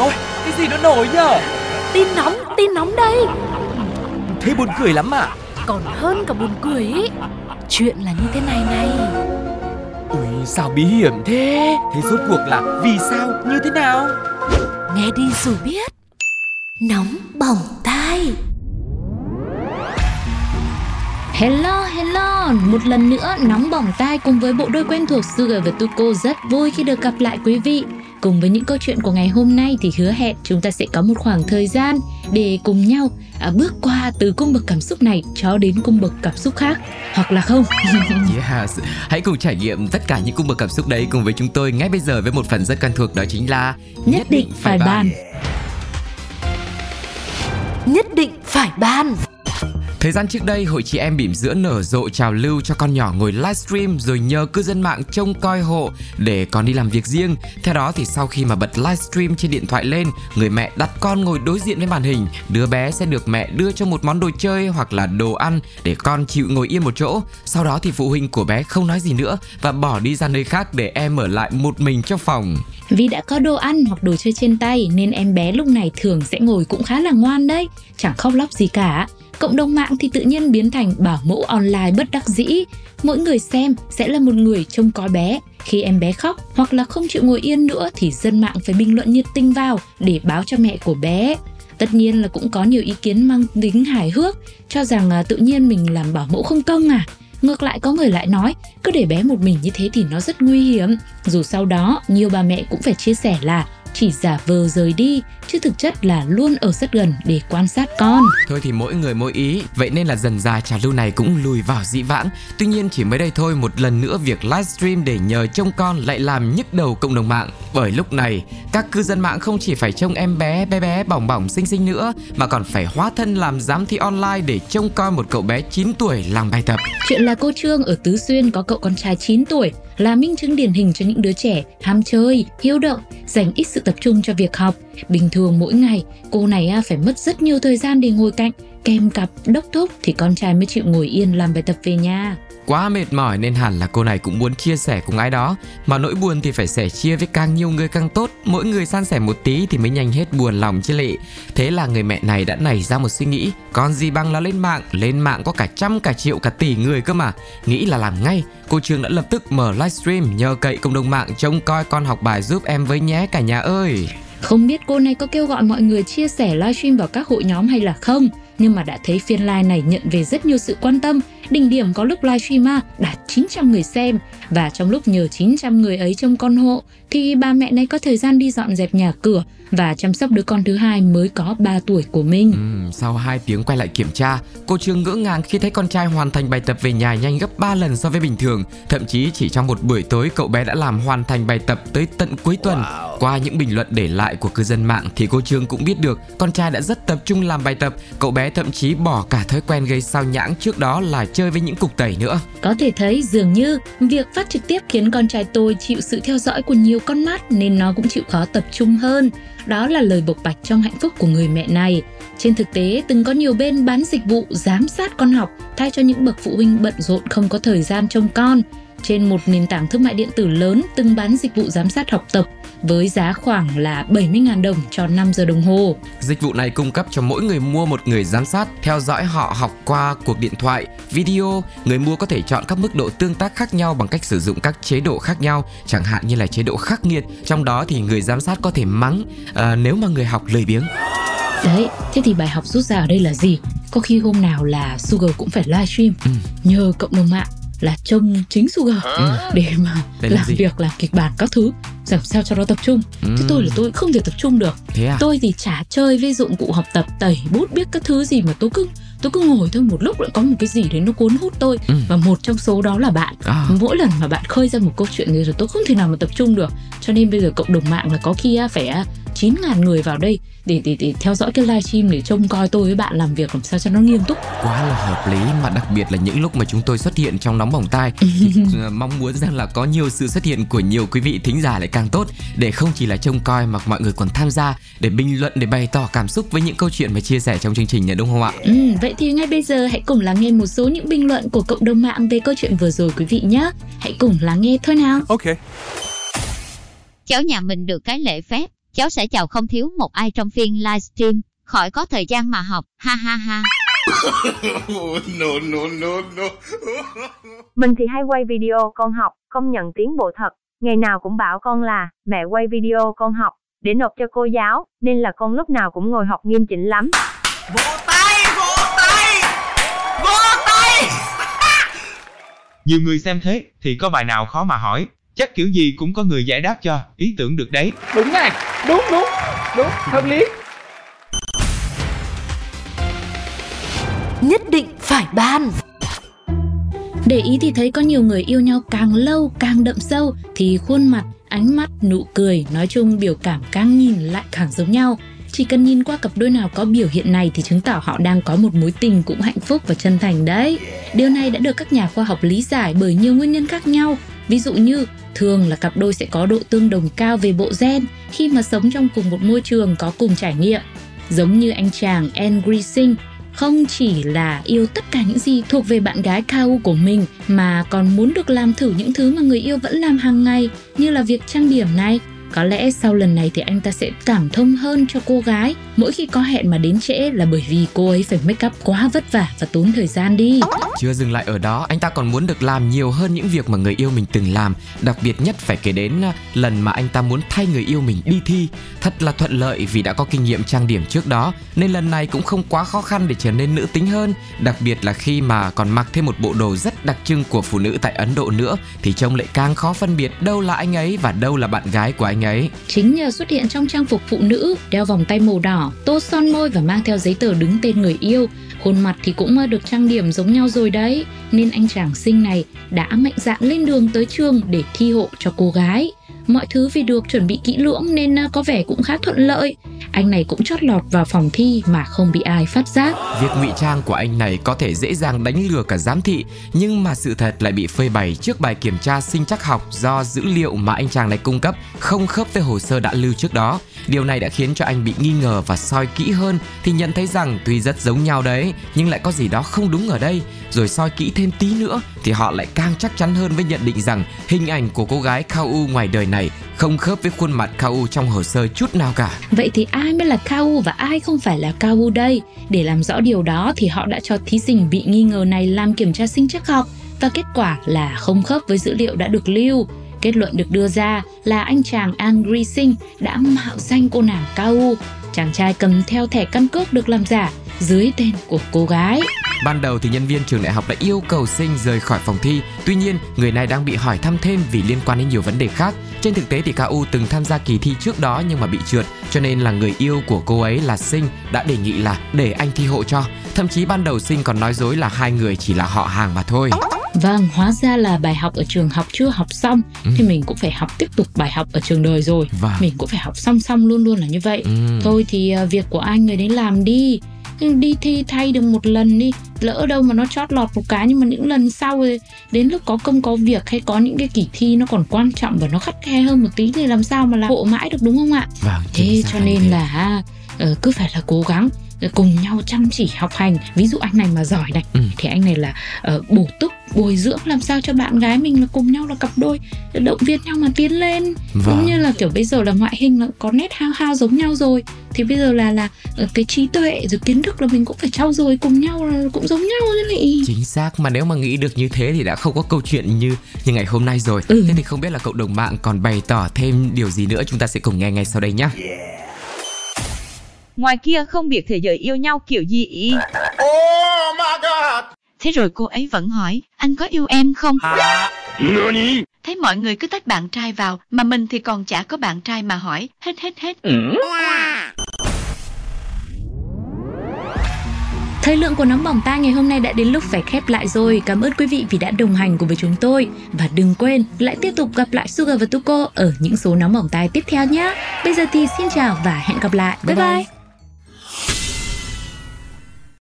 ôi cái gì nó nổi nhở? Tin nóng, tin nóng đây. Thế buồn cười lắm à? Còn hơn cả buồn cười ý. Chuyện là như thế này này. Ui sao bí hiểm thế? Thế rốt cuộc là vì sao? Như thế nào? Nghe đi rồi biết. Nóng bỏng tai. Hello, hello! Một lần nữa nóng bỏng tai cùng với bộ đôi quen thuộc Sugar và Tuko rất vui khi được gặp lại quý vị. Cùng với những câu chuyện của ngày hôm nay thì hứa hẹn chúng ta sẽ có một khoảng thời gian để cùng nhau à, bước qua từ cung bậc cảm xúc này cho đến cung bậc cảm xúc khác. Hoặc là không. Yes, hãy cùng trải nghiệm tất cả những cung bậc cảm xúc đấy cùng với chúng tôi ngay bây giờ với một phần rất quen thuộc đó chính là Nhất định phải bàn. Nhất định phải ban Thời gian trước đây, hội chị em bỉm giữa nở rộ trào lưu cho con nhỏ ngồi livestream rồi nhờ cư dân mạng trông coi hộ để con đi làm việc riêng. Theo đó thì sau khi mà bật livestream trên điện thoại lên, người mẹ đặt con ngồi đối diện với màn hình. Đứa bé sẽ được mẹ đưa cho một món đồ chơi hoặc là đồ ăn để con chịu ngồi yên một chỗ. Sau đó thì phụ huynh của bé không nói gì nữa và bỏ đi ra nơi khác để em ở lại một mình trong phòng. Vì đã có đồ ăn hoặc đồ chơi trên tay nên em bé lúc này thường sẽ ngồi cũng khá là ngoan đấy, chẳng khóc lóc gì cả. Cộng đồng mạng thì tự nhiên biến thành bảo mẫu online bất đắc dĩ. Mỗi người xem sẽ là một người trông coi bé. Khi em bé khóc hoặc là không chịu ngồi yên nữa thì dân mạng phải bình luận nhiệt tình vào để báo cho mẹ của bé. Tất nhiên là cũng có nhiều ý kiến mang tính hài hước, cho rằng à, tự nhiên mình làm bảo mẫu không công à. Ngược lại có người lại nói, cứ để bé một mình như thế thì nó rất nguy hiểm. Dù sau đó, nhiều bà mẹ cũng phải chia sẻ là chỉ giả vờ rời đi, chứ thực chất là luôn ở rất gần để quan sát con. Thôi thì mỗi người mỗi ý, vậy nên là dần ra trào lưu này cũng lùi vào dĩ vãng. Tuy nhiên chỉ mới đây thôi một lần nữa việc livestream để nhờ trông con lại làm nhức đầu cộng đồng mạng. Bởi lúc này, các cư dân mạng không chỉ phải trông em bé bé bé bỏng bỏng xinh xinh nữa mà còn phải hóa thân làm giám thị online để trông coi một cậu bé 9 tuổi làm bài tập. Chuyện là cô Trương ở Tứ Xuyên có cậu con trai 9 tuổi là minh chứng điển hình cho những đứa trẻ ham chơi, hiếu động, dành ít sự tập trung cho việc học. Bình thường mỗi ngày, cô này à, phải mất rất nhiều thời gian để ngồi cạnh, kèm cặp, đốc thúc thì con trai mới chịu ngồi yên làm bài tập về nhà. Quá mệt mỏi nên hẳn là cô này cũng muốn chia sẻ cùng ai đó. Mà nỗi buồn thì phải sẻ chia với càng nhiều người càng tốt. Mỗi người san sẻ một tí thì mới nhanh hết buồn lòng chứ lị Thế là người mẹ này đã nảy ra một suy nghĩ. Còn gì bằng là lên mạng? Lên mạng có cả trăm cả triệu cả tỷ người cơ mà. Nghĩ là làm ngay Cô Trương đã lập tức mở livestream Nhờ cậy cộng đồng mạng trông coi con học bài giúp em với nhé cả nhà ơi. Không biết cô này có kêu gọi mọi người chia sẻ livestream vào các hội nhóm hay là không, nhưng mà đã thấy phiên live này nhận về rất nhiều sự quan tâm. Đỉnh điểm có lúc livestream à, đạt 900 người xem và trong lúc nhờ 900 người ấy trông con hộ thì bà mẹ này có thời gian đi dọn dẹp nhà cửa và chăm sóc đứa con thứ hai mới có 3 tuổi của mình. Ừ, sau 2 tiếng quay lại kiểm tra, cô Trương ngỡ ngàng khi thấy con trai hoàn thành bài tập về nhà nhanh gấp 3 lần so với bình thường. Thậm chí chỉ trong một buổi tối cậu bé đã làm hoàn thành bài tập tới tận cuối tuần. Wow. Qua những bình luận để lại của cư dân mạng thì cô Trương cũng biết được con trai đã rất tập trung làm bài tập. Cậu bé thậm chí bỏ cả thói quen gây sao nhãng trước đó là chơi với những cục tẩy nữa. Có thể thấy dường như việc phát trực tiếp khiến con trai tôi chịu sự theo dõi của nhiều con mắt nên nó cũng chịu khó tập trung hơn. Đó là lời bộc bạch trong hạnh phúc của người mẹ này. Trên thực tế, từng có nhiều bên bán dịch vụ giám sát con học thay cho những bậc phụ huynh bận rộn không có thời gian trông con. Trên một nền tảng thương mại điện tử lớn từng bán dịch vụ giám sát học tập với giá khoảng là 70.000 đồng cho 5 giờ đồng hồ. Dịch vụ này cung cấp cho mỗi người mua một người giám sát, theo dõi họ học qua cuộc điện thoại, video. Người mua có thể chọn các mức độ tương tác khác nhau bằng cách sử dụng các chế độ khác nhau, chẳng hạn như là chế độ khắc nghiệt. Trong đó thì người giám sát có thể mắng uh, nếu mà người học lười biếng. Đấy, thế thì bài học rút ra ở đây là gì? Có khi hôm nào là Sugar cũng phải livestream ừ. nhờ cộng đồng mạng là trông chính Sugar ừ. để mà Đây làm việc làm kịch bản các thứ làm sao cho nó tập trung ừ. chứ tôi là tôi không thể tập trung được Thế à? tôi thì chả chơi với dụng cụ học tập tẩy bút biết các thứ gì mà tôi cứ tôi cứ ngồi thôi một lúc lại có một cái gì đấy nó cuốn hút tôi ừ. và một trong số đó là bạn à. mỗi lần mà bạn khơi ra một câu chuyện gì rồi tôi không thể nào mà tập trung được cho nên bây giờ cộng đồng mạng là có khi phải 9.000 người vào đây để, để để theo dõi cái livestream để trông coi tôi với bạn làm việc làm sao cho nó nghiêm túc quá là hợp lý mà đặc biệt là những lúc mà chúng tôi xuất hiện trong nóng bỏng tai ờ, mong muốn rằng là có nhiều sự xuất hiện của nhiều quý vị thính giả lại càng tốt để không chỉ là trông coi mà mọi người còn tham gia để bình luận để bày tỏ cảm xúc với những câu chuyện mà chia sẻ trong chương trình nhỉ đúng không ạ? Ừ, vậy thì ngay bây giờ hãy cùng lắng nghe một số những bình luận của cộng đồng mạng về câu chuyện vừa rồi quý vị nhé. Hãy cùng lắng nghe thôi nào. Ok. Cháu nhà mình được cái lễ phép cháu sẽ chào không thiếu một ai trong phiên livestream, khỏi có thời gian mà học, ha ha ha. Mình thì hay quay video con học, công nhận tiến bộ thật. Ngày nào cũng bảo con là, mẹ quay video con học, để nộp cho cô giáo, nên là con lúc nào cũng ngồi học nghiêm chỉnh lắm. Nhiều người xem thế thì có bài nào khó mà hỏi, chắc kiểu gì cũng có người giải đáp cho, ý tưởng được đấy. Đúng này, đúng đúng, đúng, hợp lý. Nhất định phải ban Để ý thì thấy có nhiều người yêu nhau càng lâu càng đậm sâu thì khuôn mặt, ánh mắt, nụ cười, nói chung biểu cảm càng nhìn lại càng giống nhau. Chỉ cần nhìn qua cặp đôi nào có biểu hiện này thì chứng tỏ họ đang có một mối tình cũng hạnh phúc và chân thành đấy. Điều này đã được các nhà khoa học lý giải bởi nhiều nguyên nhân khác nhau. Ví dụ như thường là cặp đôi sẽ có độ tương đồng cao về bộ gen khi mà sống trong cùng một môi trường có cùng trải nghiệm. Giống như anh chàng Angry Singh không chỉ là yêu tất cả những gì thuộc về bạn gái Kau của mình, mà còn muốn được làm thử những thứ mà người yêu vẫn làm hàng ngày, như là việc trang điểm này. Có lẽ sau lần này thì anh ta sẽ cảm thông hơn cho cô gái mỗi khi có hẹn mà đến trễ là bởi vì cô ấy phải make up quá vất vả và tốn thời gian đi. Chưa dừng lại ở đó, anh ta còn muốn được làm nhiều hơn những việc mà người yêu mình từng làm. Đặc biệt nhất phải kể đến à, lần mà anh ta muốn thay người yêu mình đi thi. Thật là thuận lợi vì đã có kinh nghiệm trang điểm trước đó, nên lần này cũng không quá khó khăn để trở nên nữ tính hơn. Đặc biệt là khi mà còn mặc thêm một bộ đồ rất đặc trưng của phụ nữ tại Ấn Độ nữa, thì trông lại càng khó phân biệt đâu là anh ấy và đâu là bạn gái của anh ấy. Chính nhờ xuất hiện trong trang phục phụ nữ, đeo vòng tay màu đỏ, tô son môi và mang theo giấy tờ đứng tên người yêu, khuôn mặt thì cũng được trang điểm giống nhau rồi đấy, nên anh chàng sinh này đã mạnh dạn lên đường tới trường để thi hộ cho cô gái. Mọi thứ vì được chuẩn bị kỹ lưỡng nên à, có vẻ cũng khá thuận lợi. Anh này cũng chót lọt vào phòng thi mà không bị ai phát giác. Việc ngụy trang của anh này có thể dễ dàng đánh lừa cả giám thị, nhưng mà sự thật lại bị phơi bày trước bài kiểm tra sinh chắc học do dữ liệu mà anh chàng này cung cấp không khớp với hồ sơ đã lưu trước đó. Điều này đã khiến cho anh bị nghi ngờ và soi kỹ hơn thì nhận thấy rằng tuy rất giống nhau đấy, nhưng lại có gì đó không đúng ở đây. Rồi soi kỹ thêm tí nữa thì họ lại càng chắc chắn hơn với nhận định rằng hình ảnh của cô gái KU ngoài đời này không khớp với khuôn mặt KU trong hồ sơ chút nào cả. Vậy thì ai mới là KU và ai không phải là KU đây? Để làm rõ điều đó thì họ đã cho thí sinh bị nghi ngờ này làm kiểm tra sinh chắc học và kết quả là không khớp với dữ liệu đã được lưu. Kết luận được đưa ra là anh chàng Angry Singh đã mạo danh cô nàng Kau, Chàng trai cầm theo thẻ căn cước được làm giả dưới tên của cô gái. Ban đầu thì nhân viên trường đại học đã yêu cầu sinh rời khỏi phòng thi. Tuy nhiên, người này đang bị hỏi thăm thêm vì liên quan đến nhiều vấn đề khác. Trên thực tế thì KU từng tham gia kỳ thi trước đó nhưng mà bị trượt, cho nên là người yêu của cô ấy là Sinh đã đề nghị là để anh thi hộ cho. Thậm chí ban đầu Sinh còn nói dối là hai người chỉ là họ hàng mà thôi. Vâng, hóa ra là bài học ở trường học chưa học xong Ừ. thì mình cũng phải học tiếp tục bài học ở trường đời rồi. Vâng. Mình cũng phải học song song luôn luôn là như vậy. Ừ. Thôi thì à, việc của anh người đấy làm đi. Nhưng Đi thi thay được một lần đi Lỡ đâu mà nó chót lọt một cái Nhưng mà những lần sau Đến lúc có công có việc hay có những cái kỳ thi Nó còn quan trọng và nó khắt khe hơn một tí Thì làm sao mà làm hộ mãi được đúng không ạ Vâng, Thế cho nên thế. là ờ, cứ phải là cố gắng ờ, cùng nhau chăm chỉ học hành ví dụ anh này mà giỏi này Ừ. thì anh này là ờ, bổ túc bồi dưỡng làm sao cho bạn gái mình là cùng nhau là cặp đôi động viên nhau mà tiến lên Vâng. cũng như là kiểu bây giờ là ngoại hình là có nét hao hao giống nhau rồi thì bây giờ là là ờ, cái trí tuệ rồi kiến thức là mình cũng phải trau dồi cùng nhau là cũng giống nhau thế này Chính xác mà nếu mà nghĩ được như thế thì đã không có câu chuyện như như ngày hôm nay rồi. Ừ. Thế thì không biết là cộng đồng mạng còn bày tỏ thêm điều gì nữa chúng ta sẽ cùng nghe ngay sau đây nhé. Ngoài kia không biết thế giới yêu nhau kiểu gì ý. Thế rồi cô ấy vẫn hỏi, anh có yêu em không? Thấy mọi người cứ tách bạn trai vào, mà mình thì còn chả có bạn trai mà hỏi, hết hết hết. Thời lượng của nóng bỏng tai ngày hôm nay đã đến lúc phải khép lại rồi. Cảm ơn quý vị vì đã đồng hành cùng với chúng tôi. Và đừng quên lại tiếp tục gặp lại Sugar và Tuko ở những số nóng bỏng tai tiếp theo nhé. Bây giờ thì xin chào và hẹn gặp lại. Bye bye. Bye bye.